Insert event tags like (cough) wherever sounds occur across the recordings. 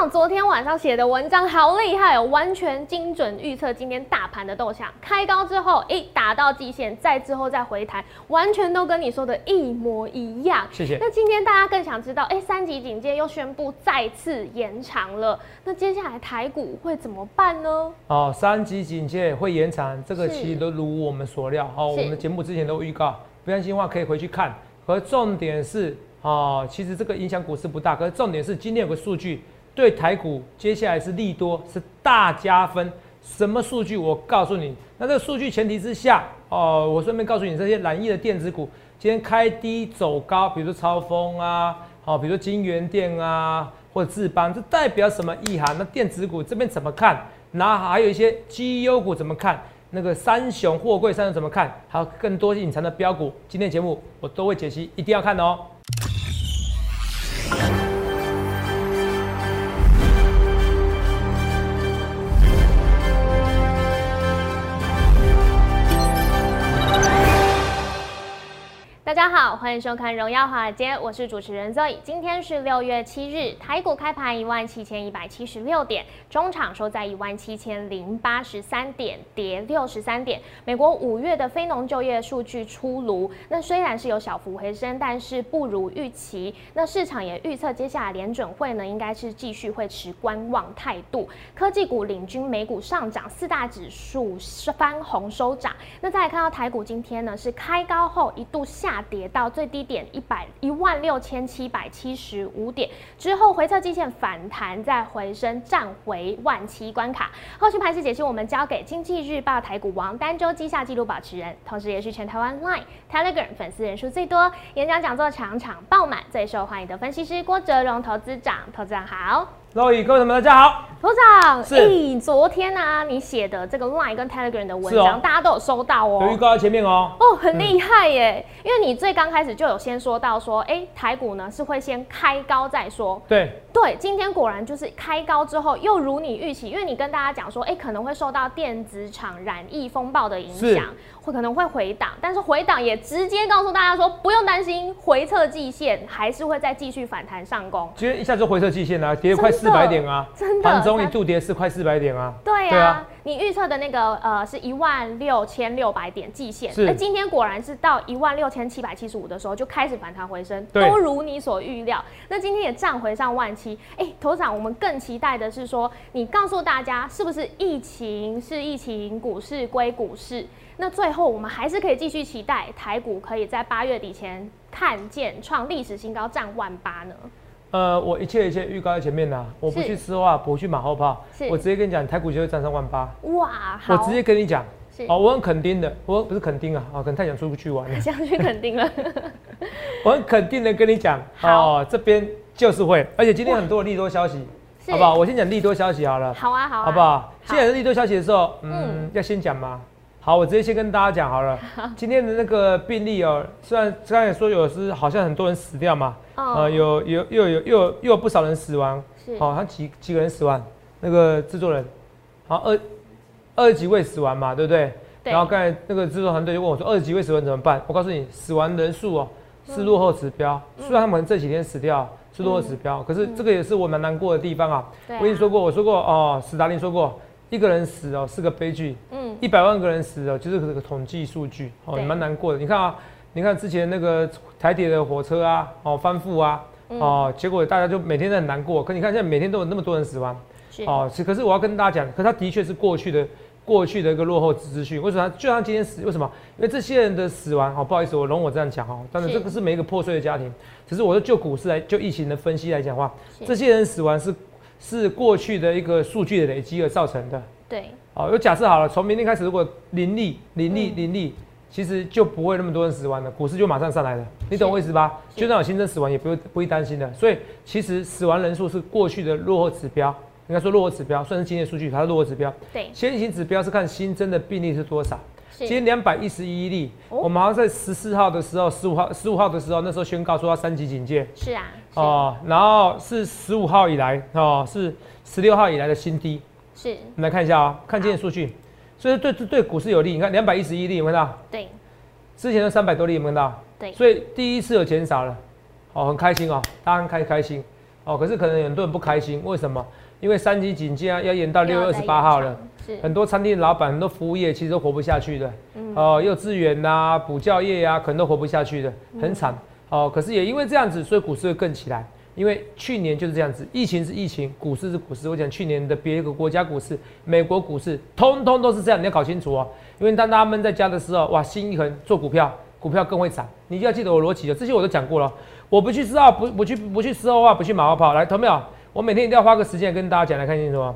长昨天晚上写的文章好厉害哦，完全精准预测今天大盘的动向。开高之后，哎，打到季线，再之后再回弹，完全都跟你说的一模一样。谢谢。那今天大家更想知道，哎，三级警戒又宣布再次延长了，那接下来台股会怎么办呢？哦，三级警戒会延长，这个其实都如我们所料。哦，我们的节目之前都预告，不相信的话可以回去看。而重点是。哦，其实这个影响股市不大，可是重点是今天有个数据对台股接下来是利多，是大加分。什么数据？我告诉你，那这个数据前提之下，哦，我顺便告诉你，这些蓝翼的电子股今天开低走高，比如说超风啊，好，比如说金源电啊，或者智邦，这代表什么意涵？那电子股这边怎么看？那还有一些绩优股怎么看？那个三雄货柜三雄怎么看？还有更多隐藏的标股，今天节目我都会解析，一定要看哦。大家好，欢迎收看《荣耀华尔街》，我是主持人 Zoe。今天是六月七日，台股开盘一万七千一百七十六点，中场收在一万七千零八十三点，跌六十三点。美国五月的非农就业数据出炉，那虽然是有小幅回升，但是不如预期。那市场也预测，接下来联准会呢，应该是继续会持观望态度。科技股领军美股上涨，四大指数翻红收涨。那再来看到台股今天呢，是开高后一度下。跌到最低点一百一万六千七百七十五点之后，回测基线反弹再回升，站回万七关卡。后续盘势解析，我们交给经济日报台股王单周绩效纪录保持人，同时也是全台湾 Line Telegram 粉丝人数最多、演讲讲座场场爆满、最受欢迎的分析师郭哲荣投资长。投资长好。各位各位大家好，头长，是，昨天啊，你写的这个 Line 跟 Telegram 的文章，大家都有收到哦，有预告在前面哦，哦，很厉害耶，因为你最刚开始就有先说到说，哎，台股呢是会先开高再说，对，对，今天果然就是开高之后又如你预期，因为你跟大家讲说，哎，可能会受到电子厂染疫风暴的影响。会可能会回档，但是回档也直接告诉大家说，不用担心，回撤季线还是会再继续反弹上攻。今天一下就回撤季线啊，跌快四百点啊！真的，盘中一度跌是快四百点啊！对啊，你预测的那个呃是一万六千六百点季线，那今天果然是到一万六千七百七十五的时候就开始反弹回升，都如你所预料。那今天也站回上万七，哎，头长，我们更期待的是说，你告诉大家是不是疫情是疫情，股市归股市。那最后，我们还是可以继续期待台股可以在八月底前看见创历史新高，站万八呢？呃，我一切一切预告在前面呢，我不去吃话，不去马后炮，我直接跟你讲，台股就会站上万八。哇，我直接跟你讲，好，我很肯定的，我不是肯定啊，啊，可能太想出去玩了，想去肯定了。(laughs) 我很肯定的跟你讲，哦，这边就是会，而且今天很多的利多消息，好不好？我先讲利多消息好了。好啊，好，好不好？现在是利多消息的时候，嗯，要先讲吗？好，我直接先跟大家讲好了。(laughs) 今天的那个病例哦，虽然刚才说有是好像很多人死掉嘛，呃，有有又有又又有不少人死亡，好，像几几个人死亡？那个制作人，好二二十几位死亡嘛，对不对？然后刚才那个制作团队就问我说，二十几位死亡怎么办？我告诉你，死亡人数哦是落后指标，虽然他们这几天死掉是落后指标，可是这个也是我蛮难过的地方啊。我跟你说过，我说过哦，史达林说过。一个人死哦是个悲剧，嗯，一百万个人死哦就是这个统计数据哦，蛮难过的。你看啊，你看之前那个台铁的火车啊，哦翻覆啊，哦，结果大家就每天都很难过。可你看现在每天都有那么多人死亡，哦，是可是我要跟大家讲，可他的确是过去的过去的一个落后资讯。为什么？就像今天死，为什么？因为这些人的死亡，哦，不好意思，我容我这样讲哦，但是这个是每一个破碎的家庭。只是我说就股市来就疫情的分析来讲话，这些人死亡是。是过去的一个数据的累积而造成的。对，好，有假设好了，从明天开始，如果零利、零利、零利，其实就不会那么多人死亡了，股市就马上上来了。你懂我意思吧？就算有新增死亡，也不会不会担心的。所以其实死亡人数是过去的落后指标，应该说落后指标，算是今天数据，它是落后指标。对，先行指标是看新增的病例是多少。今天两百一十一例，我们好像在十四号的时候，十五号、十五号的时候，那时候宣告说要三级警戒。是啊。哦，然后是十五号以来，哦是。十六号以来的新低，是，我们来看一下啊，看今天数据，所以对对对股市有利。你看两百一十一例有没有到？对，之前的三百多例有没有到？对，所以第一次有减少了，哦，很开心哦，大家很开开心。哦，可是可能很多人不开心，为什么？因为三级警戒啊，要延到六月二十八号了。很多餐厅老板、很多服务业其实都活不下去的。嗯哦，幼稚园呐、补教业呀，可能都活不下去的，很惨。哦，可是也因为这样子，所以股市会更起来。因为去年就是这样子，疫情是疫情，股市是股市。我讲去年的别个国家股市，美国股市，通通都是这样，你要搞清楚哦。因为当大家闷在家的时候，哇，心一横做股票，股票更会涨。你就要记得我逻辑的，这些我都讲过了。我不去知道，不不去不去事后话，不去马后炮。来，同没有？我每天一定要花个时间跟大家讲，来看清楚哦？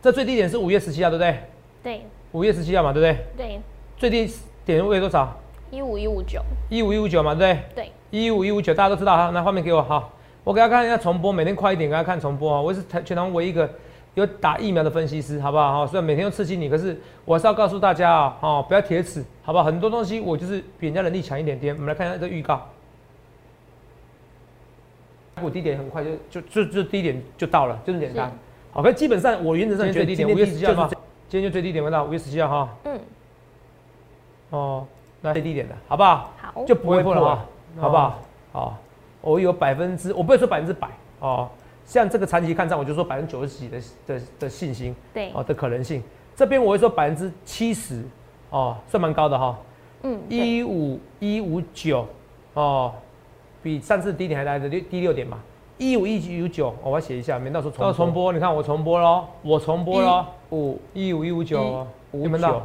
这最低点是五月十七号，对不对？对。五月十七号嘛，对不对？对。最低点位多少？一五一五九。一五一五九嘛，对不对？对。一五一五九，大家都知道哈。那画面给我哈，我给大家看一下重播，每天快一点给大家看重播啊。我是全全台唯一一个有打疫苗的分析师，好不好？哈，虽然每天都刺激你，可是我是要告诉大家啊，哈，不要铁齿，好不好？很多东西我就是比人家能力强一点点。我们来看一下这预告。股低点很快就就就就低点就到了，就这么简单。好，可基本上我原则上最低点五月十七号今天就最低点问到五月十七号哈。嗯。哦，那最低点的好不好？好，就不会破了啊，好不好？好，我有百分之，我不会说百分之百哦。像这个长期看涨，我就说百分之九十几的的的信心，对，哦的可能性。这边我会说百分之七十，哦，算蛮高的哈。嗯。一五一五九，哦。比上次低点还来的低低六点嘛，一五一五九，我要写一下，免到时候重重播。你看我重播喽，我重播喽，五一五一五九，你们到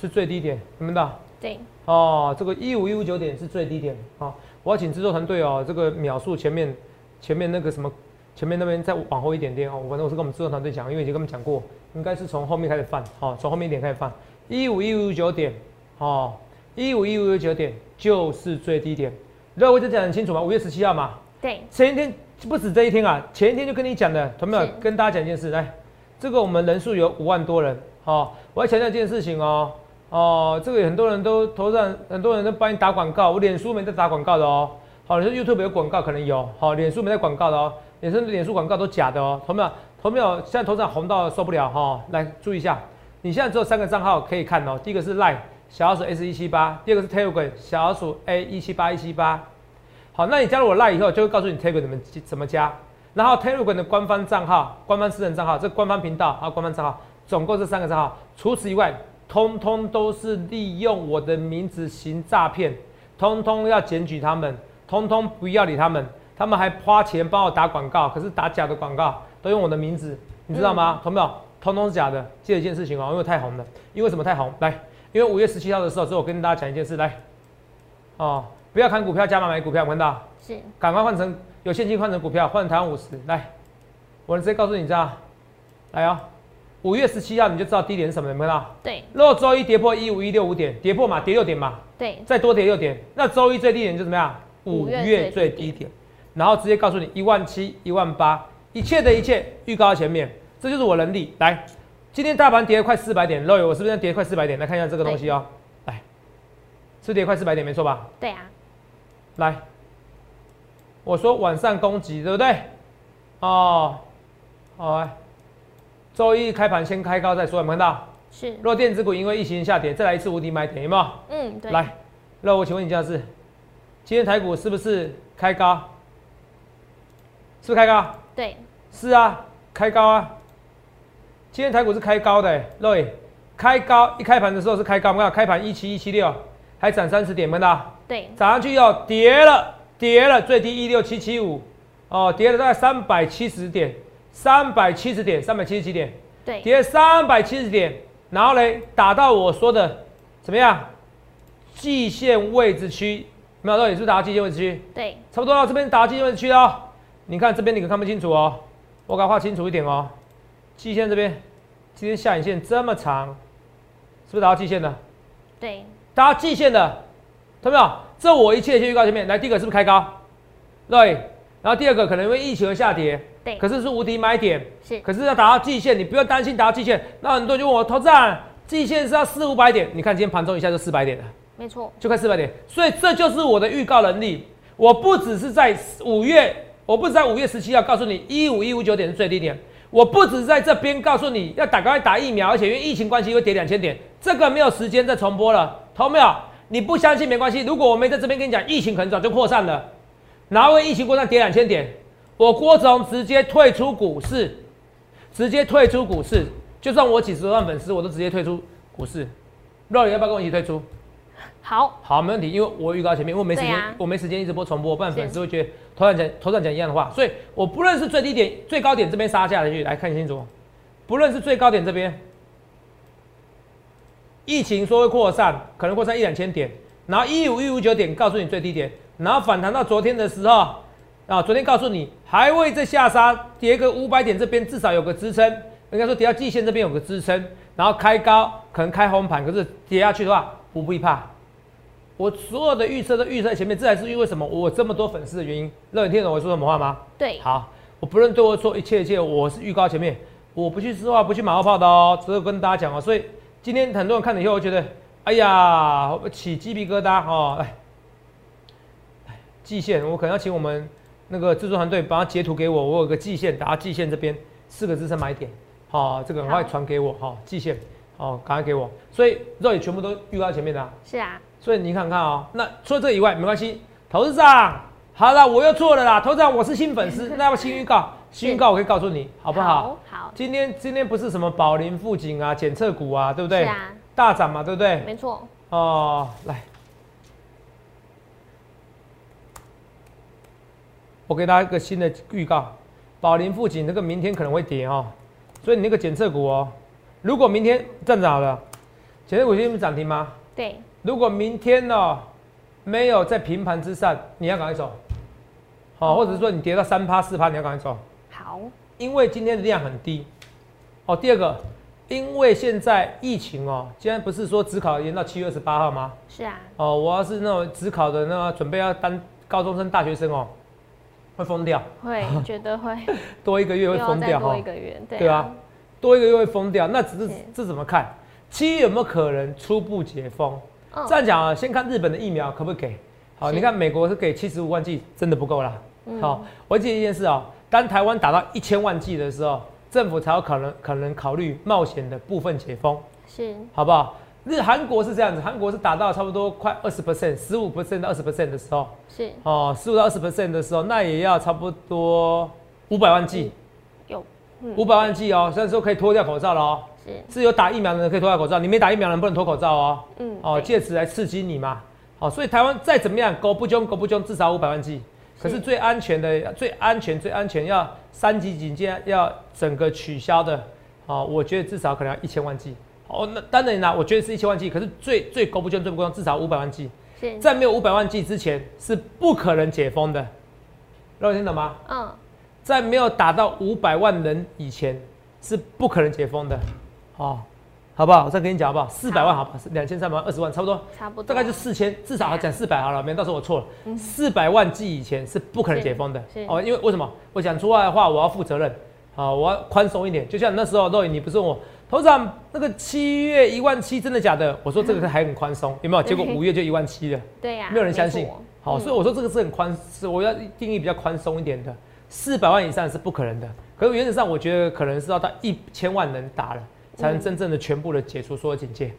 是最低点，你们到对哦，这个一五一五九点是最低点啊。我要请制作团队哦，这个秒数前面前面那个什么前面那边再往后一点点哦。反正我是跟我们制作团队讲，因为已经跟他们讲过，应该是从后面开始放，好，从后面一点开始放，一五一五九点，哦，一五一五九点就是最低点。那我就讲很清楚嘛，五月十七号嘛，对，前一天不止这一天啊，前一天就跟你讲的，同没有跟大家讲一件事，来，这个我们人数有五万多人，好，我要强调一件事情哦，哦，这个很多人都头上，很多人都帮你打广告，我脸书没在打广告的哦，好，你说 YouTube 有广告可能有，好，脸书没在广告的哦，脸书脸书广告都假的哦，同没有，同没有，现在头上红到受不了哈，来注意一下，你现在只有三个账号可以看哦，第一个是 lie。小老鼠 S 一七八，第二个是 Telegram 小老鼠 A 一七八一七八。好，那你加入我 lie 以后，就会告诉你 Telegram 怎么怎么加。然后 Telegram 的官方账号、官方私人账号、这官方频道啊、官方账号，总共这三个账号。除此以外，通通都是利用我的名字行诈骗，通通要检举他们，通通不要理他们。他们还花钱帮我打广告，可是打假的广告，都用我的名字，你知道吗？同没有？通通是假的。记得一件事情哦，因为太红了。因为什么太红？来。因为五月十七号的时候，所以我跟大家讲一件事，来，哦，不要看股票加码买股票，看到？是，赶快换成有现金换成股票，换成台湾五十，来，我直接告诉你，这样？来哦，五月十七号你就知道低点是什么，看到？对。如果周一跌破一五一六五点，跌破嘛，跌六点嘛，对。再多跌六点，那周一最低点就怎么样？五月最低点，然后直接告诉你一万七、一万八，一切的一切预告在前面，这就是我能力，来。今天大盘跌了快四百点，Roy，我是不是跌快四百点？来看一下这个东西哦，来，是跌快四百点，没错吧？对啊。来，我说晚上攻击，对不对？哦，好，周一开盘先开高再说，有没看到？是。若电子股因为疫情下跌，再来一次无敌买点，有没有？嗯，对。来，那我请问一下是，今天台股是不是开高？是不是开高？对。是啊，开高啊。今天台股是开高的，各位，开高一开盘的时候是开高，看开盘一七一七六，还涨三十点，看到？对，涨上去又跌了，跌了，最低一六七七五，哦，跌了大概三百七十点，三百七十点，三百七十几点，对，跌三百七十点，然后嘞，打到我说的怎么样？季线位置区，没有，到底是不是打到季线位置区？对，差不多到这边打到季线位置区哦。你看这边你可看不清楚哦，我给它画清楚一点哦。季线这边，今天下影线这么长，是不是打到季线的？对，打到季线的，看到没有？这我一切先预告前面，来第一个是不是开高？对，然后第二个可能因为疫情而下跌，对，可是是无敌买点，是，可是要达到季线，你不要担心达到季线。那很多人就问我，投资人，季线是要四五百点，你看今天盘中一下就四百点了，没错，就快四百点，所以这就是我的预告能力。我不只是在五月，我不止在五月十七号告诉你一五一五九点是最低点。我不止在这边告诉你要打赶快打疫苗，而且因为疫情关系会跌两千点，这个没有时间再重播了，同没有？你不相信没关系，如果我没在这边跟你讲，疫情可能早就扩散了，哪会疫情扩散跌两千点？我郭总直接退出股市，直接退出股市，就算我几十万粉丝，我都直接退出股市。肉你要不要跟我一起退出？好，好，没问题，因为我预告前面，我没时间，我没时间一直播重播，不然粉丝会觉得头上讲头上讲一样的话，所以我不论是最低点、最高点这边杀下来去，来看清楚，不论是最高点这边，疫情说会扩散，可能扩散一两千点，然后一五一五九点告诉你最低点，然后反弹到昨天的时候。啊，昨天告诉你还会再下杀，跌个五百点，这边至少有个支撑，应该说跌到季线这边有个支撑，然后开高，可能开红盘，可是跌下去的话不必怕。我所有的预测都预测在前面，这还是因为什么？我这么多粉丝的原因。乐你听懂我说什么话吗？对，好，我不论对我说一切一切，我是预告前面，我不去说话，不去马后炮的哦，只有跟大家讲哦。所以今天很多人看了以后，我觉得，哎呀，起鸡皮疙瘩哦，来，季线，我可能要请我们。那个制作团队把它截图给我，我有个季线，打季线这边四个支撑买点，好，这个赶快传给我，好，季线，好，赶快给我。所以肉也全部都预告前面的，是啊。所以你看看啊，那除了这以外没关系。投资长，好了，我又错了啦，投资长我是新粉丝，(laughs) 那要新预告，新预告我可以告诉你，好不好？好。今天今天不是什么宝林富锦啊，检测股啊，对不对？是啊。大涨嘛，对不对？没错。哦，来。我给大家一个新的预告，宝林附近那个明天可能会跌哦，所以你那个检测股哦，如果明天站涨了，检测股今天不涨停吗？对。如果明天呢没有在平盘之上，你要赶快走，好，或者是说你跌到三趴四趴，你要赶快走。好。因为今天的量很低。哦，第二个，因为现在疫情哦，今天不是说只考延到七月二十八号吗？是啊。哦，我要是那种只考的那个准备要当高中生、大学生哦。会疯掉，会 (laughs) 觉得会。多一个月会疯掉哈，多一个月，对啊，多一个月会疯掉，那只是这怎么看？七月有没有可能初步解封？这样讲啊，先看日本的疫苗可不可以给？好，你看美国是给七十五万剂，真的不够啦。好，我记得一件事啊，当台湾打到一千万剂的时候，政府才有可能可能考虑冒险的部分解封，是，好不好？日韩国是这样子，韩国是达到差不多快二十 percent，十五 percent 到二十 percent 的时候，是。哦，十五到二十 percent 的时候，那也要差不多五百万剂，有五百万剂哦，虽然说可以脱掉口罩了哦，是。是有打疫苗的人可以脱掉口罩，你没打疫苗的人不能脱口罩哦，嗯，哦，借此来刺激你嘛，哦，所以台湾再怎么样，狗不凶狗不凶，至少五百万剂，可是最安全的、最安全、最安全要三级警戒要整个取消的，哦，我觉得至少可能要一千万剂。哦，那当然啦，我觉得是一千万 G，可是最最高不捐最不公，至少五百万 G。在没有五百万 G 之前是不可能解封的，各位听懂吗？嗯。在没有达到五百万人以前是不可能解封的，哦，好不好？我再跟你讲好不好？四百万好不好？两千三百万二十万差不多，差不多，大概就四千，至少要讲四百好了，免到时候我错了。四百万 G 以前是不可能解封的，哦，因为为什么？我讲出来的话我要负责任，好，我要宽松一点，就像那时候肉你不是问我。头长，那个七月一万七真的假的？我说这个是还很宽松，有没有？结果五月就一万七了，对呀，没有人相信。好，所以我说这个是很宽，是我要定义比较宽松一点的，四百万以上是不可能的。可是原则上，我觉得可能是要到一千万人打了，才能真正的全部的解除所有警戒。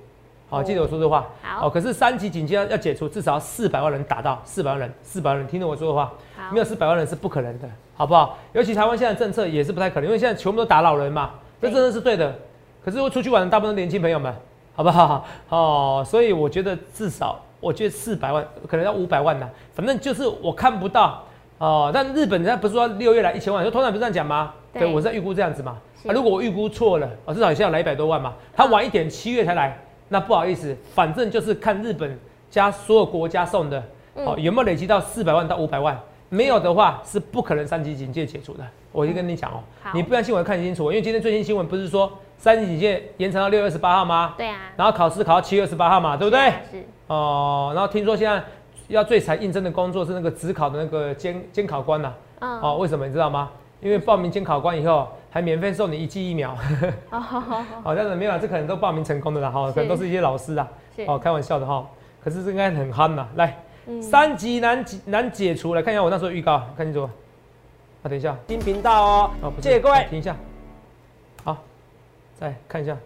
好，记得我说的话。好，可是三级警戒要要解除，至少要四百万人打到四百万人，四百万人听着我说的话，没有四百万人是不可能的，好不好？尤其台湾现在政策也是不太可能，因为现在全部都打老人嘛，这真的是对的。可是我出去玩的大部分年轻朋友们，好不好？哦，所以我觉得至少，我觉得四百万可能要五百万呢。反正就是我看不到哦。但日本人家不是说六月来一千万，就通常不是这样讲吗？对，我在预估这样子嘛。啊，如果我预估错了，哦，至少现在来一百多万嘛。他晚一点七月才来，那不好意思，反正就是看日本加所有国家送的，哦，有没有累积到四百万到五百万？没有的话是不可能三级警戒解除的。我就跟你讲哦，你不相信我看清楚，因为今天最新新闻不是说。三级警戒延长到六月二十八号吗？对啊。然后考试考到七月二十八号嘛，对不对？是。哦，然后听说现在要最惨应征的工作是那个职考的那个监监考官呐。嗯。哦，为什么你知道吗？因为报名监考官以后还免费送你一剂疫苗。(laughs) 哦，好好好。好，但是没有，这可能都报名成功的啦，哈，可能都是一些老师啊。哦，开玩笑的哈。可是这应该很憨呐。来，三级难解难解除，来看一下我那时候预告，看清楚。啊，等一下，新频道哦。哦，谢谢各位。停一下。好再看一下，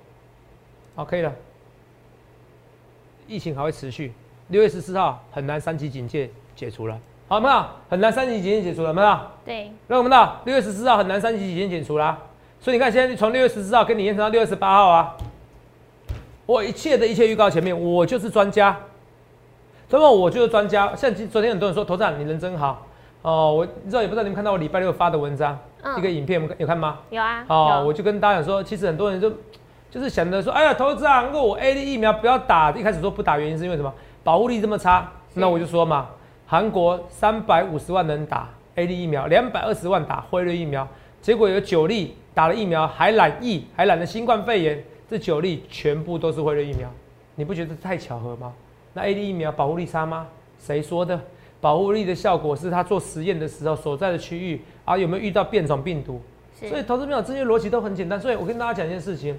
好，可以了。疫情还会持续，六月十四号很难三级警戒解除了。好，没有很难三级警戒解除了，没有？对。那我们到六月十四号很难三级警戒解除啦，所以你看现在从六月十四号跟你延长到六月十八号啊，我一切的一切预告前面，我就是专家，那么我就是专家。像昨天很多人说，头长你人真好哦，我你知道也不知道你们看到我礼拜六发的文章，一个影片，有看吗？有啊。哦，我就跟大家讲说，其实很多人就就是想着说，哎呀，头长，如果我 A D 疫苗不要打，一开始说不打原因是因为什么？保护力这么差，那我就说嘛。韩国三百五十万人打 A D 疫苗，两百二十万打辉瑞疫苗，结果有九例打了疫苗还染疫，还染了新冠肺炎，这九例全部都是辉瑞疫苗，你不觉得太巧合吗？那 A D 疫苗保护力差吗？谁说的？保护力的效果是他做实验的时候所在的区域啊有没有遇到变种病毒？所以投资朋友这些逻辑都很简单，所以我跟大家讲一件事情，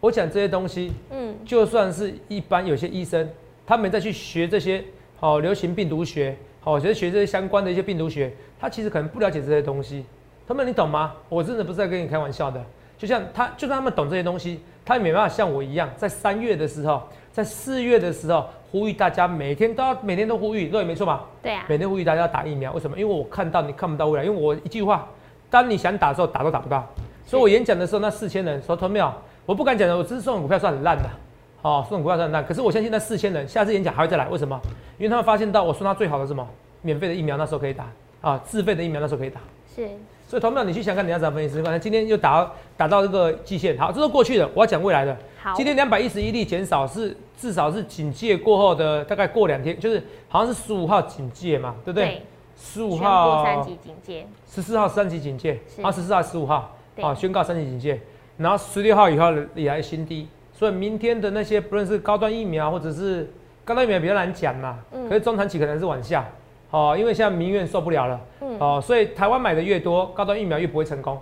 我讲这些东西，嗯，就算是一般有些医生，他们再去学这些好流行病毒学。好，其实学这些相关的一些病毒学，他其实可能不了解这些东西。他们，你懂吗？我真的不是在跟你开玩笑的。就像他，就算他们懂这些东西，他也没办法像我一样，在三月的时候，在四月的时候，呼吁大家每天都要每天都呼吁，对，没错吧？对啊。每天呼吁大家要打疫苗，为什么？因为我看到你看不到未来，因为我一句话，当你想打的时候，打都打不到。所以我演讲的时候，那四千人说投票，我不敢讲的，我只是送股票算很烂的。哦，送股票算很烂，可是我相信那四千人下次演讲还会再来，为什么？因为他们发现到我说他最好的什么？免费的疫苗那时候可以打啊，自费的疫苗那时候可以打。是，所以同样你去想看你要怎么分析，反正今天又打到打到这个极限，好，这都过去的，我要讲未来的。好，今天两百一十一例减少是至少是警戒过后的大概过两天，就是好像是十五号警戒嘛，对不对？十五号三级警戒，十四号三级警戒，然后十四号十五号？啊宣告三级警戒，然后十六号以后以来新低，所以明天的那些不论是高端疫苗或者是高端疫苗比较难讲嘛，嗯，可是中长期可能是往下。哦，因为现在民怨受不了了，嗯，哦，所以台湾买的越多，高端疫苗越不会成功，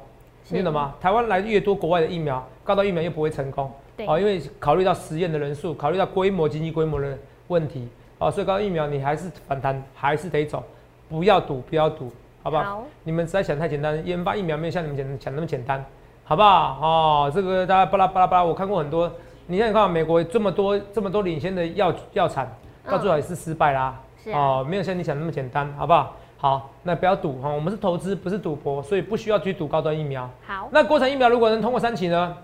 听懂吗？台湾来越多国外的疫苗，高端疫苗越不会成功，对，哦，因为考虑到实验的人数，考虑到规模、经济规模的问题，哦，所以高端疫苗你还是反弹，还是得走，不要赌，不要赌，好不好？你们实在想太简单，研发疫苗没有像你们简想那么简单，好不好？哦，这个大家巴拉巴拉巴拉，我看过很多，你看你看美国这么多这么多领先的药药厂，到最后也是失败啦。哦，没有像你想那么简单，好不好？好，那不要赌哈，我们是投资，不是赌博，所以不需要去赌高端疫苗。好，那国产疫苗如果能通过三期呢？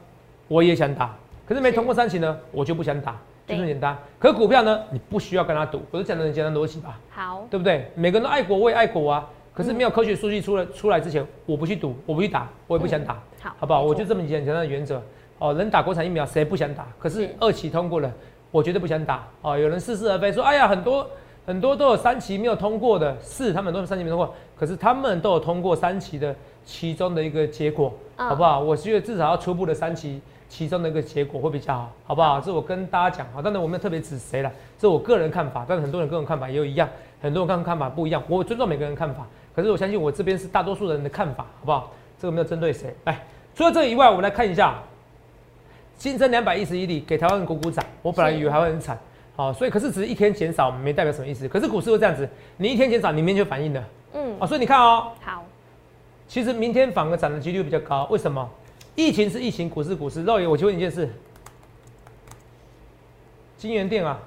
我也想打，可是没通过三期呢，我就不想打，就这么简单。可股票呢，你不需要跟他赌，我是讲的很简单逻辑吧？好，对不对？每个人都爱国，我也爱国啊。可是没有科学数据出来出来之前，我不去赌，我不去打，我也不想打。好，好不好？我就这么简简单的原则。哦，能打国产疫苗谁不想打？可是二期通过了，我绝对不想打。哦，有人似是而非说，哎呀，很多。很多都有三期没有通过的，是他们都是三期没通过，可是他们都有通过三期的其中的一个结果，好不好？我觉得至少要初步的三期其中的一个结果会比较好，好不好？这我跟大家讲，好，当然我没有特别指谁了，这是我个人看法，但是很多人个人看法也有一样，很多人看看法不一样，我尊重每个人看法，可是我相信我这边是大多数人的看法，好不好？这个没有针对谁，来，除了这个以外，我们来看一下，新增两百一十一例，给台湾人鼓鼓掌，我本来以为还会很惨。好，所以可是只是一天减少，没代表什么意思。可是股市会这样子，你一天减少，明天就反应了。嗯，啊，所以你看哦，好，其实明天反而涨的几率比较高。为什么？疫情是疫情，股市股市。肉爷，我就问你一件事：金源店啊，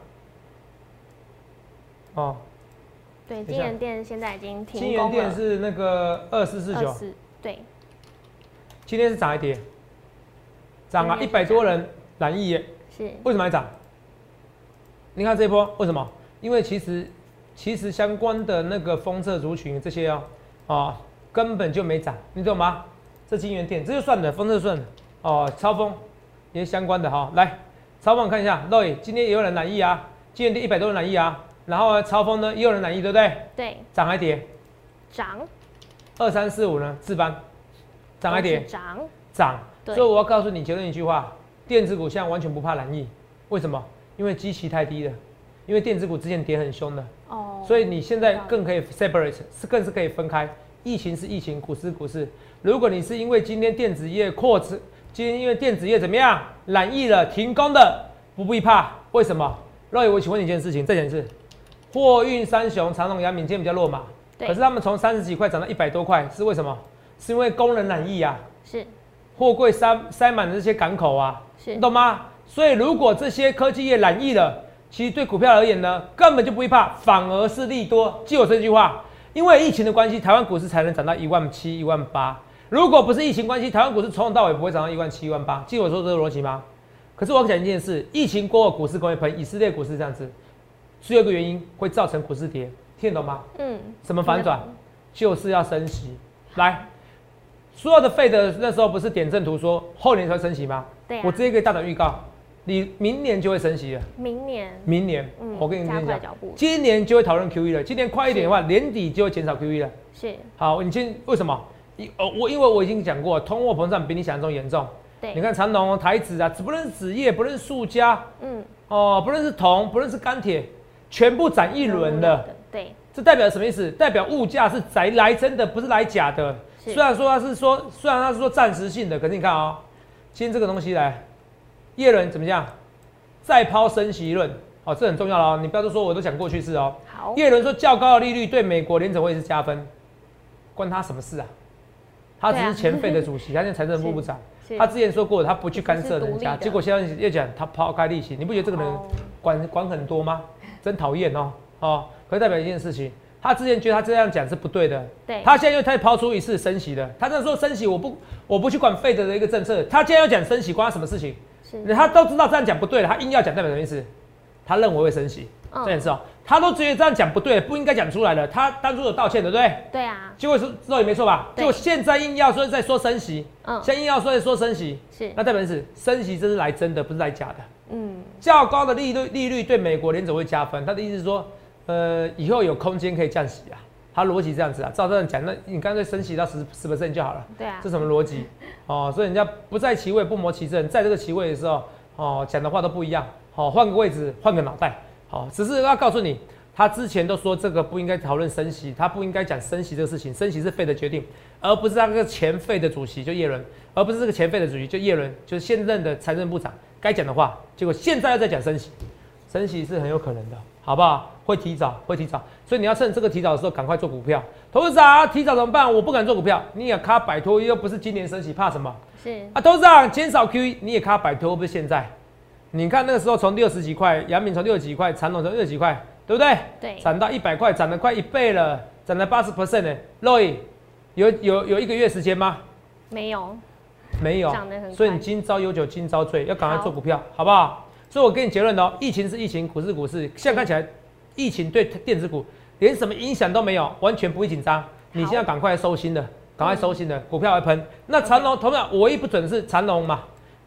哦，对，金源店现在已经停金源店是那个二四四九，对，今天是涨一跌，涨啊，一百多人染疫耶，是为什么还涨？你看这一波为什么？因为其实其实相关的那个封测族群这些哦，啊根本就没涨，你懂吗？这金源店这就算了，封测算了哦，超风也相关的哈。来，超风看一下，Roy 今天也有人染疫啊，金源店一百多人染疫啊，然后超风呢也有人染疫，对不对？对。涨还跌？涨。二三四五呢？自班。涨还跌？涨。涨。所以我要告诉你结论一句话：电子股现在完全不怕染疫，为什么？因为基期太低了，因为电子股之前跌很凶的，哦，所以你现在更可以 separate，是更是可以分开。疫情是疫情，股市股市。如果你是因为今天电子业扩资，今天因为电子业怎么样染疫了停工的，不必怕。为什么？若雨，我请问你一件事情，再讲一次，货运三雄长隆、阳明今天比较弱嘛？可是他们从三十几块涨到一百多块，是为什么？是因为工人染疫啊？是。货柜塞塞满了这些港口啊？是。你懂吗？所以，如果这些科技业染疫了，其实对股票而言呢，根本就不会怕，反而是利多。记我这句话，因为疫情的关系，台湾股市才能涨到一万七、一万八。如果不是疫情关系，台湾股市从头到尾不会涨到一万七、一万八。记我说这个逻辑吗？可是我要讲一件事，疫情过后股市工业喷，以色列股市这样子，是有一个原因会造成股市跌，听得懂吗？嗯。什么反转？就是要升息。来，所有的费的那时候不是点阵图说后年才升息吗？对。我直接可以大胆预告，你明年就会升息了。明年。明年。嗯。我跟你讲，今年就会讨论 QE 了。今年快一点的话，年底就会减少 QE 了。是。好，你今为什么？哦，我因为我已经讲过，通货膨胀比你想象中严重。对，你看长隆、台子啊，不论是纸业，不论是塑胶，嗯，哦，不论是铜，不论是钢铁，全部涨一轮的。对，这代表什么意思？代表物价是来来真的，不是来假的。虽然说它是说，虽然它是说暂时性的，可是你看啊，今天这个东西来，叶伦怎么样？再抛升息论，哦，这很重要哦。你不要都说我都讲过去式哦。好，叶伦说较高的利率对美国联准会是加分，关他什么事啊？他只是前费的主席，(laughs) 他现在财政部部长。他之前说过，他不去干涉人家，结果现在又讲他抛开利息，你不觉得这个人管管很多吗？真讨厌哦！哦，可以代表一件事情，他之前觉得他这样讲是不对的。对。他现在又开始抛出一次升息的，他在说升息，我不我不去管费的的一个政策，他今天要讲升息，关他什么事情？是。他都知道这样讲不对了，他硬要讲，代表什么意思？他认为会升息。这件事哦，他都觉得这样讲不对，不应该讲出来的。他当初有道歉，对不对？对啊。结果是知道也没错吧？结果现在硬要说在说升息，嗯，现在硬要说在说升息，是。那代表是升息，这是来真的，不是来假的。嗯。较高的利率利率对美国联总会加分，他的意思是说，呃，以后有空间可以降息啊。他逻辑这样子啊，照这样讲，那你干脆升息到十十 percent 就好了。对啊。这什么逻辑？哦，所以人家不在其位不谋其政，在这个其位的时候，哦，讲的话都不一样。好，换个位置，换个脑袋。好，只是要告诉你，他之前都说这个不应该讨论升息，他不应该讲升息这个事情，升息是费的决定，而不是那个前费的主席就叶伦，而不是这个前费的主席就叶伦，就是现任的财政部长该讲的话，结果现在又在讲升息，升息是很有可能的，好不好？会提早，会提早，所以你要趁这个提早的时候赶快做股票。投资长提早怎么办？我不敢做股票，你也卡摆脱，又不是今年升息，怕什么？是啊，投资长减少 QE，你也卡摆脱，不是现在。你看那个时候从六十几块，阳明从六十几块，长隆从六十几块，对不对？对。涨到一百块，涨了快一倍了，涨了八十 percent 呢。Roy，有有有一个月时间吗？没有。没有。所以你今朝有酒今朝醉，要赶快做股票，好不好？所以我给你结论哦，疫情是疫情，股市股市，现在看起来，疫情对电子股连什么影响都没有，完全不会紧张。你现在赶快收心的，赶快收心的，股票还喷。那长隆，同样我唯一不准是长隆嘛。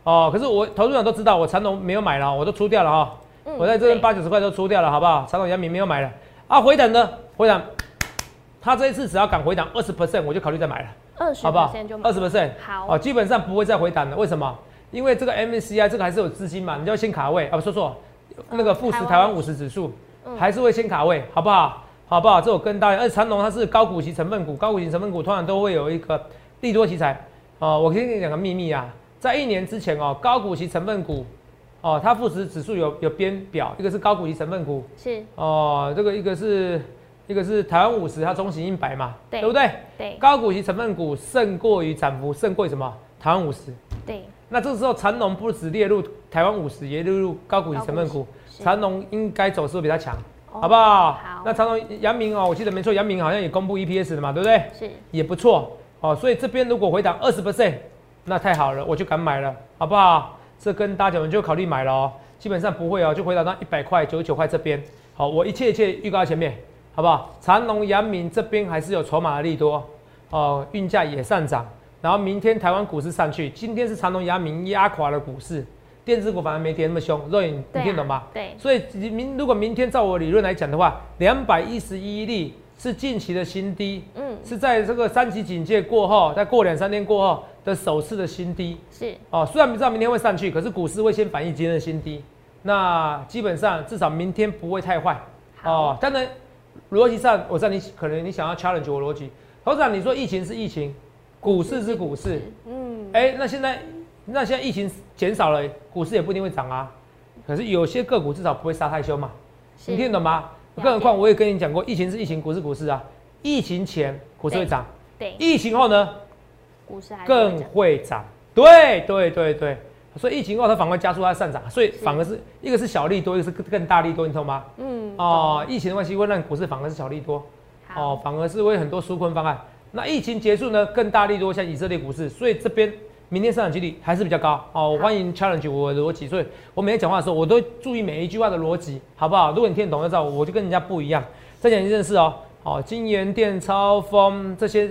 哦，可是我投资者都知道，我长隆没有买了，我都出掉了哈。我在这边八九十块都出掉了，好不好？长隆、阳明没有买了啊，回档呢回档，他这一次只要敢回档二十 percent，我就考虑再买了，二十好不好？二十 percent 好哦，基本上不会再回档了。为什么？因为这个 MSCI 这个还是有资金嘛，你就要先卡位啊，不说错，那个富时台湾五十指数还是会先卡位，好不好？好不好？这我跟大家，而且长隆它是高股息成分股，高股息成分股通常都会有一个利多题材哦。我先跟你讲个秘密啊。在一年之前哦，高股息成分股，哦，它富时指数有有编表，一个是高股息成分股，是哦，这个一个是一个是台湾五十，它中型一百嘛，对，对不对？对，高股息成分股胜过于涨幅，胜过于什么？台湾五十，对。那这个时候长隆不止列入台湾五十，也列入高股息成分股，长隆应该走势会比较强，好不好？好。那长隆阳明哦，我记得没错，阳明好像也公布 EPS 的嘛，对不对？是，也不错哦，所以这边如果回档二十 percent。那太好了，我就敢买了，好不好？这跟大家讲，就考虑买了哦。基本上不会哦，就回到那一百块、九十九块这边。好，我一切一切预告在前面，好不好？长隆、阳明这边还是有筹码的利多哦，运价也上涨。然后明天台湾股市上去，今天是长隆、阳明压垮了股市，电子股反而没跌那么凶。若影，你听懂吗？对。所以明如果明天照我理论来讲的话，两百一十一例是近期的新低，嗯，是在这个三级警戒过后，再过两三天过后。的首次的新低是哦，虽然不知道明天会上去，可是股市会先反映今天的新低。那基本上至少明天不会太坏哦。当然逻辑上，我知道你可能你想要 challenge 我逻辑。董事长，你说疫情是疫情，股市是股市，嗯，哎，那现在那现在疫情减少了，股市也不一定会涨啊。可是有些个股至少不会杀太凶嘛，你听懂吗？更何况我也跟你讲过，疫情是疫情，股市股市啊。疫情前股市会涨，对，疫情后呢？股市更会涨，对对对对，所以疫情后它反而加速它上涨，所以反而是一个是小利多，一个是更大利多，你懂吗？嗯，哦，疫情的关系会让股市反而是小利多，哦，反而是会很多纾困方案。那疫情结束呢，更大力多像以色列股市，所以这边明天上涨几率还是比较高哦。我欢迎 challenge 我的逻辑，所以我每天讲话的时候，我都注意每一句话的逻辑，好不好？如果你听得懂，就知道我就跟人家不一样。再讲一件事哦，哦，金源电、超风这些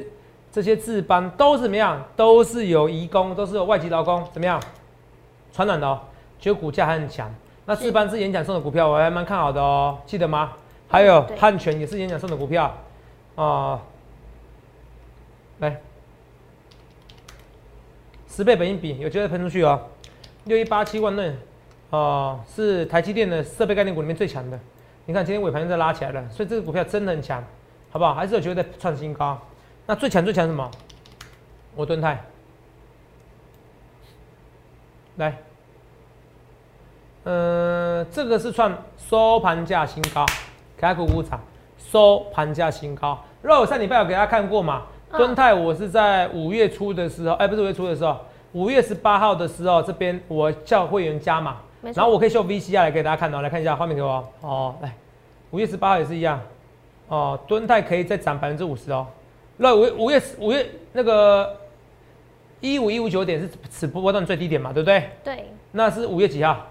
这些字班都是怎么样？都是有移工，都是有外籍劳工，怎么样？传染的哦，觉得股价还很强。那四班是演讲送的股票，我还蛮看好的哦，记得吗？还有汉泉也是演讲送的股票啊，来，十倍本益比有机会喷出去哦，六一八七万润哦，是台积电的设备概念股里面最强的。你看今天尾盘又在拉起来了，所以这个股票真的很强，好不好？还是有机会在创新高。那最强最强什么？我盾泰，来。呃，这个是创收盘价新高，开股股涨，收盘价新高。肉上礼拜有给大家看过嘛？敦泰我是在五月初的时候，哎，不是五月初的时候，五月十八号的时候，这边我叫会员加码，然后我可以秀 V C 来给大家看哦，来看一下画面给我哦，来，五月十八号也是一样哦，敦泰可以再涨百分之五十哦。那五五月五月那个一五一五九点是此波段最低点嘛，对不对？对。那是五月几号？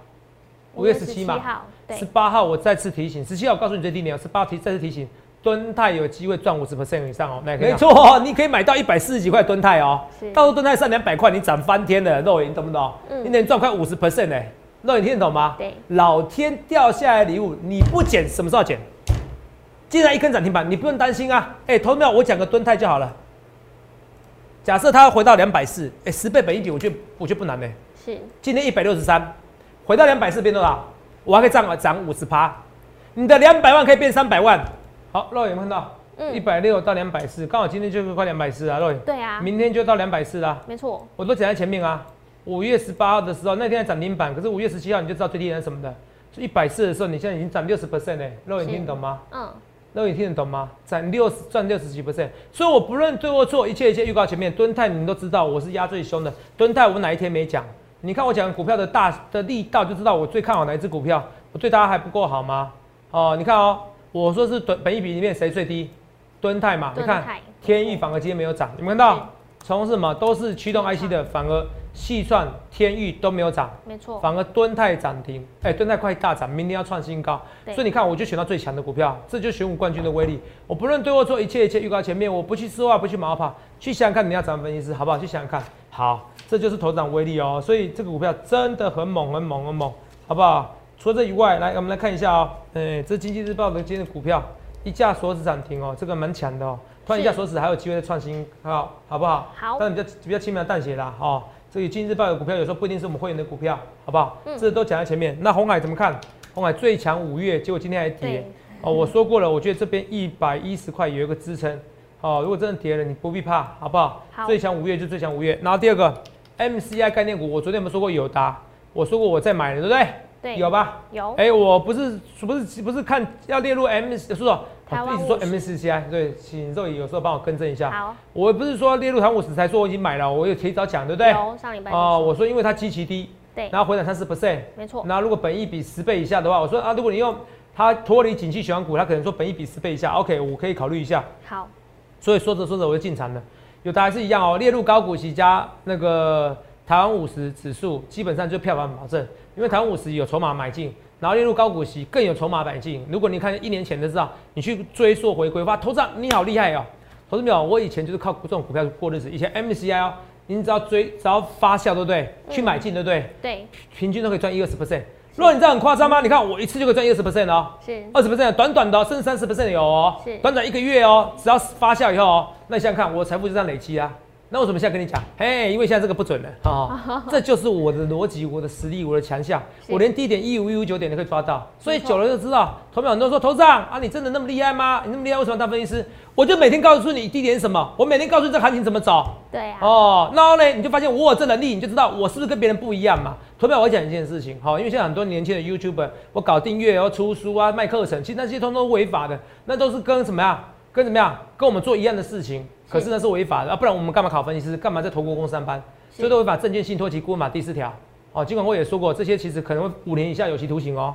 五月十七嘛，十八号我再次提醒，十七号我告诉你最低点，十八提再次提醒，敦泰有机会赚五十 percent 以上哦，没错，你可以买到一百四十几块敦泰哦，到时候敦泰上两百块，你涨翻天了，肉眼懂不懂？嗯，你能赚快五十 percent 呢，肉眼听得懂吗？对，老天掉下来礼物，你不捡什么时候捡？既然一根涨停板，你不用担心啊，哎，投票我讲个敦泰就好了，假设它回到两百四，哎，十倍本一比，我觉得我觉得不难呢，是，今天一百六十三。回到两百四变多少？我还可以涨涨五十趴，你的两百万可以变三百万。好，肉眼看到，嗯，一百六到两百四，刚好今天就是快两百四啊，肉眼。对啊，明天就到两百四啦。没错，我都讲在前面啊。五月十八号的时候，那天涨停板，可是五月十七号你就知道最低点什么的。就一百四的时候，你现在已经涨六十 percent 嘞，肉眼听得懂吗？嗯，肉眼听得懂吗？涨六十赚六十几 percent，所以我不论对或错，一切一切预告前面，蹲泰你们都知道我是压最凶的。蹲泰我哪一天没讲？你看我讲股票的大的力道，就知道我最看好哪一只股票。我对大家还不够好吗？哦，你看哦，我说是本本一比里面谁最低？敦泰嘛。你看天域反而今天没有涨，你们看到从什么都是驱动 IC 的，反而细算天域都没有涨，没错。反而敦泰涨停，哎，敦泰快大涨，明天要创新高。所以你看，我就选到最强的股票，这就选股冠军的威力。我不论对或错，一切一切预告前面，我不去说话，不去马后炮，去想想看你要怎么分析师，好不好？去想想看，好。这就是头涨威力哦，所以这个股票真的很猛，很猛，很猛，好不好？除了这以外，来我们来看一下哦，哎，这经济日报的今天的股票一架锁止涨停哦，这个蛮强的哦，突然一架锁止还有机会再创新，好，好不好？好，但比较比较轻描淡写啦，哦，这个经济日报的股票有时候不一定是我们会员的股票，好不好？嗯，这都讲在前面。那红海怎么看？红海最强五月，结果今天还跌哦，我说过了，我觉得这边一百一十块有一个支撑，哦，如果真的跌了，你不必怕，好不好？好，最强五月就最强五月，然后第二个。MCI 概念股，我昨天有没有说过友达？我说过我在买了，对不对？对，有吧？有。哎，我不是不是不是看要列入 M，是说一直说 MCI，对，请肉有时候帮我更正一下。好。我不是说列入台五十才说我已经买了，我有提早讲，对不对？有上礼拜。哦，我说因为它基期低，对，然后回档三十 percent，没错。然后如果本益比十倍以下的话，我说啊，如果你用它脱离景气循环股，它可能说本益比十倍以下，OK，我可以考虑一下。好。所以说着说着我就进场了，有大家是一样哦，列入高股息加那个。台湾五十指数基本上就票房保证，因为台湾五十有筹码买进，然后列入高股息更有筹码买进。如果你看一年前的知道，你去追溯回归，哇，头上你好厉害哦！投资有？我以前就是靠这种股票过日子。以前 MCI 哦，你只要追，只要发酵，对不对？去买进，对不对？对，平均都可以赚一二十 percent。如果你这样很夸张吗？你看我一次就可以赚二十 percent 哦，是二十 percent，短短的甚至三十 percent 有哦，是短短一个月哦，只要发酵以后哦，那你想想看，我的财富就这样累积啊。那我什么现在跟你讲？嘿，因为现在这个不准了啊！(laughs) 这就是我的逻辑，我的实力，我的强项。我连低点一五一五九点都可以抓到，所以久了就知道。投票很多人说头上啊，你真的那么厉害吗？你那么厉害，为什么当分析师？我就每天告诉你低点是什么，我每天告诉你这行情怎么走。对啊。哦，然后呢，你就发现我有这能力，你就知道我是不是跟别人不一样嘛？投票我讲一件事情，好，因为现在很多年轻的 YouTuber，我搞订阅，然后出书啊，卖课程，其实那些通通违法的，那都是跟什么呀？跟怎么样？跟我们做一样的事情。可是那是违法的啊，不然我们干嘛考分析师？干嘛在投国公司上班？所以都违法证券信托及顾问法第四条。哦，金管会也说过，这些其实可能会五年以下有期徒刑哦，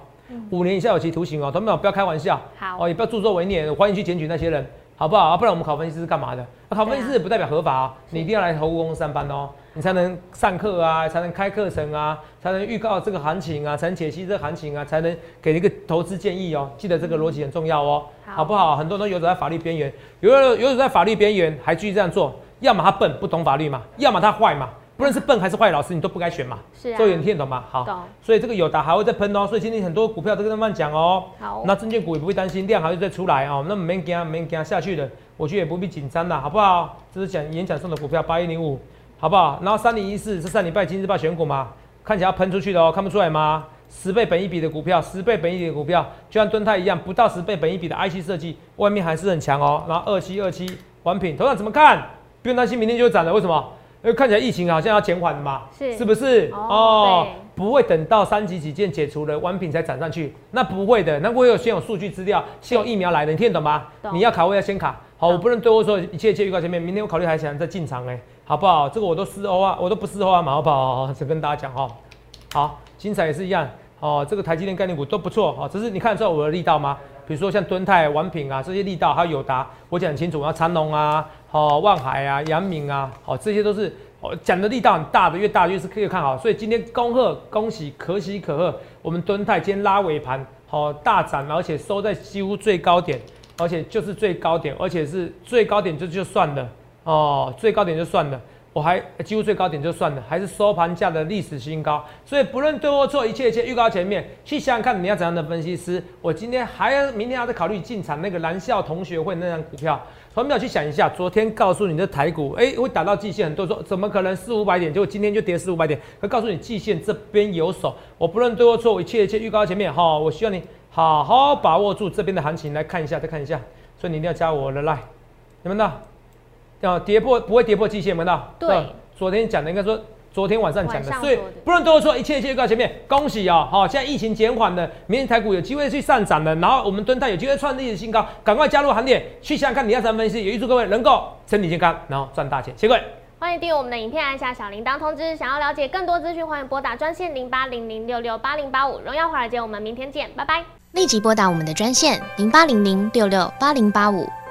五年以下有期徒刑哦。同学们不要开玩笑，好哦，也不要助纣为虐，欢迎去检举那些人。好不好？不然我们考分析师是干嘛的？考分析师不代表合法啊，你一定要来投国公司上班哦，你才能上课啊，才能开课程啊，才能预告这个行情啊，才能解析这个行情啊，才能给一个投资建议哦。记得这个逻辑很重要哦，好不好？很多人游走在法律边缘，有的游走在法律边缘还继续这样做，要么他笨不懂法律嘛，要么他坏嘛。不论是笨还是坏老师，你都不该选嘛。是啊。所以你听得懂吗？好。所以这个有答还会再喷哦。所以今天很多股票都跟他们讲哦。好。那证券股也不会担心量还会再出来哦。那没惊没惊下去的，我觉得也不必紧张啦，好不好？这是讲演讲送的股票八一零五，好不好？然后三零一四是上礼拜今日报选股吗，看起来要喷出去的哦，看不出来吗？十倍本一笔的股票，十倍本一笔的股票，就像敦泰一样，不到十倍本一笔的 IC 设计，外面还是很强哦。然后二七二七完品，头上怎么看？不用担心，明天就会涨了。为什么？因为看起来疫情好像要减缓嘛，是是不是？哦，不会等到三级警戒解除了，完品才涨上去，那不会的，那我有先有数据资料，先有疫苗来的，你听得懂吗？你要卡位要先卡，好，我不能对我说一切一切预告前面，明天我考虑还想再进场哎，好不好？这个我都事后啊，我都不事后啊，马后炮，只跟大家讲哈。好，精彩也是一样，哦，这个台积电概念股都不错，哦，只是你看得出来我的力道吗？比如说像敦泰、完品啊这些力道，还有友达，我讲很清楚，要长隆啊。好，望海啊，阳明啊，好，这些都是哦讲的力道很大的，越大越是可以看好。所以今天恭贺恭喜，可喜可贺，我们敦泰今天拉尾盘，好大涨，而且收在几乎最高点，而且就是最高点，而且是最高点就就算了哦，最高点就算了。我还几乎最高点就算了，还是收盘价的历史新高。所以不论对或错，一切一切预告前面，去想想看你要怎样的分析师。我今天还要明天还在考虑进场那个蓝校同学会那张股票。同学们去想一下，昨天告诉你的台股，哎，会打到季线，很多人说怎么可能四五百点，结果今天就跌四五百点。可告诉你季线这边有手。我不论对或错，我一切一切预告前面，哈，我希望你好好把握住这边的行情，来看一下，再看一下。所以你一定要加我的 line，你们呢？要跌破不会跌破季线，有没有？对，昨天讲的应该说昨天晚上讲的，所以不能多说，一切一切预告前面，恭喜哦，好，现在疫情减缓了，明天台股有机会去上涨了，然后我们蹲泰有机会创历史新高，赶快加入行列，去想想看你要怎么分析，也预祝各位能够身体健康，然后赚大钱，谢谢各位。欢迎订阅我们的影片，按下小铃铛通知，想要了解更多资讯，欢迎拨打专线零八零零六六八零八五，荣耀华尔街，我们明天见，拜拜。立即拨打我们的专线零八零零六六八零八五。